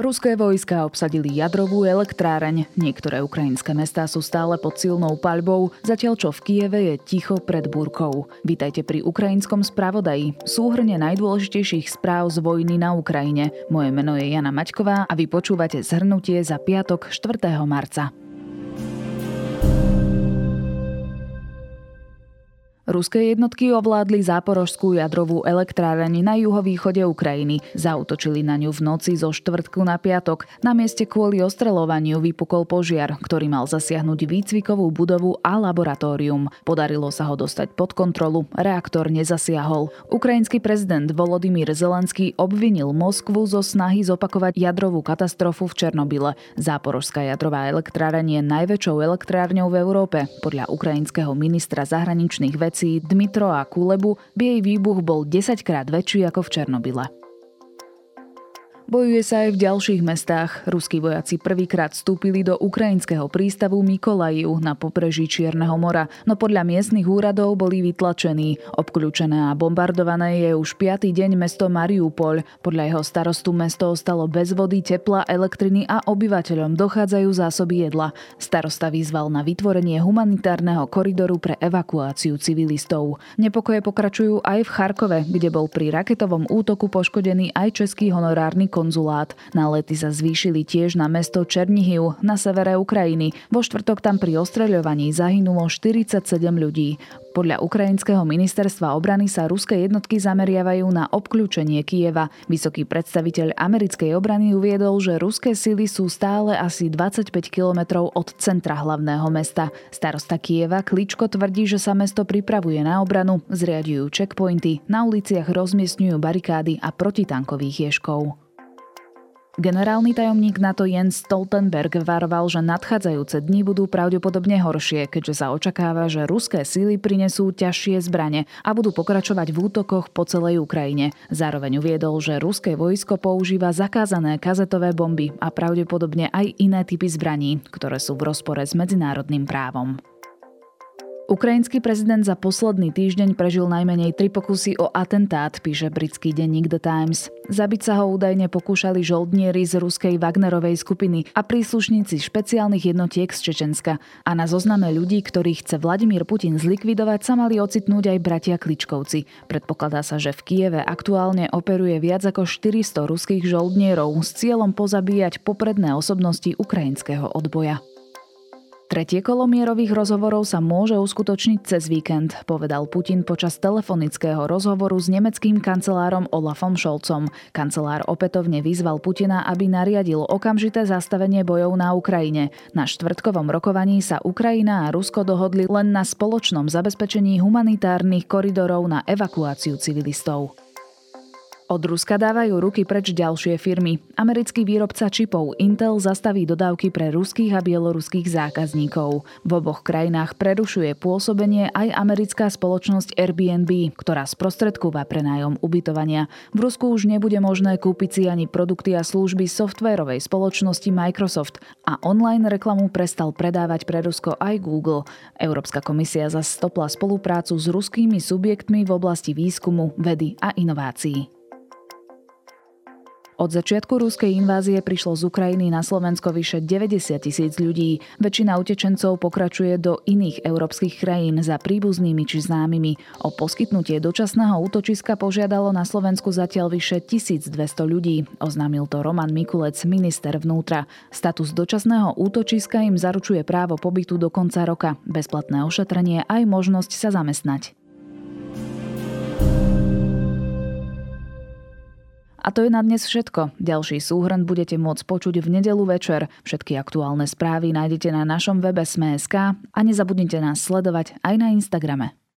Ruské vojska obsadili jadrovú elektráreň. Niektoré ukrajinské mestá sú stále pod silnou paľbou, zatiaľ čo v Kieve je ticho pred búrkou. Vítajte pri ukrajinskom spravodaji, súhrne najdôležitejších správ z vojny na Ukrajine. Moje meno je Jana Maťková a vy počúvate zhrnutie za piatok 4. marca. Ruské jednotky ovládli záporožskú jadrovú elektráreň na juhovýchode Ukrajiny. Zautočili na ňu v noci zo štvrtku na piatok. Na mieste kvôli ostreľovaniu vypukol požiar, ktorý mal zasiahnuť výcvikovú budovu a laboratórium. Podarilo sa ho dostať pod kontrolu, reaktor nezasiahol. Ukrajinský prezident Volodymyr Zelenský obvinil Moskvu zo snahy zopakovať jadrovú katastrofu v Černobyle. Záporožská jadrová elektráreň je najväčšou elektrárňou v Európe. Podľa ukrajinského ministra zahraničných vecí reakcii Dmitro a Kulebu by jej výbuch bol 10 krát väčší ako v Černobyle. Bojuje sa aj v ďalších mestách. Ruskí vojaci prvýkrát vstúpili do ukrajinského prístavu Mikolajiu na pobreží Čierneho mora, no podľa miestnych úradov boli vytlačení. Obklúčené a bombardované je už piatý deň mesto Mariupol. Podľa jeho starostu mesto ostalo bez vody, tepla, elektriny a obyvateľom dochádzajú zásoby jedla. Starosta vyzval na vytvorenie humanitárneho koridoru pre evakuáciu civilistov. Nepokoje pokračujú aj v Charkove, kde bol pri raketovom útoku poškodený aj český honorárny konzulát. Nálety sa zvýšili tiež na mesto Černihiv na severe Ukrajiny. Vo štvrtok tam pri ostreľovaní zahynulo 47 ľudí. Podľa ukrajinského ministerstva obrany sa ruské jednotky zameriavajú na obklúčenie Kieva. Vysoký predstaviteľ americkej obrany uviedol, že ruské sily sú stále asi 25 kilometrov od centra hlavného mesta. Starosta Kieva Kličko tvrdí, že sa mesto pripravuje na obranu, zriadujú checkpointy, na uliciach rozmiestňujú barikády a protitankových ješkov. Generálny tajomník NATO Jens Stoltenberg varoval, že nadchádzajúce dni budú pravdepodobne horšie, keďže sa očakáva, že ruské síly prinesú ťažšie zbrane a budú pokračovať v útokoch po celej Ukrajine. Zároveň uviedol, že ruské vojsko používa zakázané kazetové bomby a pravdepodobne aj iné typy zbraní, ktoré sú v rozpore s medzinárodným právom. Ukrajinský prezident za posledný týždeň prežil najmenej tri pokusy o atentát, píše britský denník The Times. Zabiť sa ho údajne pokúšali žoldnieri z ruskej Wagnerovej skupiny a príslušníci špeciálnych jednotiek z Čečenska. A na zozname ľudí, ktorých chce Vladimír Putin zlikvidovať, sa mali ocitnúť aj bratia Kličkovci. Predpokladá sa, že v Kieve aktuálne operuje viac ako 400 ruských žoldnierov s cieľom pozabíjať popredné osobnosti ukrajinského odboja. Tretie kolo mierových rozhovorov sa môže uskutočniť cez víkend, povedal Putin počas telefonického rozhovoru s nemeckým kancelárom Olafom Scholzom. Kancelár opätovne vyzval Putina, aby nariadil okamžité zastavenie bojov na Ukrajine. Na štvrtkovom rokovaní sa Ukrajina a Rusko dohodli len na spoločnom zabezpečení humanitárnych koridorov na evakuáciu civilistov. Od Ruska dávajú ruky preč ďalšie firmy. Americký výrobca čipov Intel zastaví dodávky pre ruských a bieloruských zákazníkov. V oboch krajinách prerušuje pôsobenie aj americká spoločnosť Airbnb, ktorá sprostredkúva prenájom ubytovania. V Rusku už nebude možné kúpiť si ani produkty a služby softvérovej spoločnosti Microsoft a online reklamu prestal predávať pre Rusko aj Google. Európska komisia zastopla spoluprácu s ruskými subjektmi v oblasti výskumu, vedy a inovácií. Od začiatku ruskej invázie prišlo z Ukrajiny na Slovensko vyše 90 tisíc ľudí. Väčšina utečencov pokračuje do iných európskych krajín za príbuznými či známymi. O poskytnutie dočasného útočiska požiadalo na Slovensku zatiaľ vyše 1200 ľudí. Oznámil to Roman Mikulec, minister vnútra. Status dočasného útočiska im zaručuje právo pobytu do konca roka, bezplatné ošetrenie aj možnosť sa zamestnať. A to je na dnes všetko. Ďalší súhrn budete môcť počuť v nedelu večer. Všetky aktuálne správy nájdete na našom webe Sme.sk a nezabudnite nás sledovať aj na Instagrame.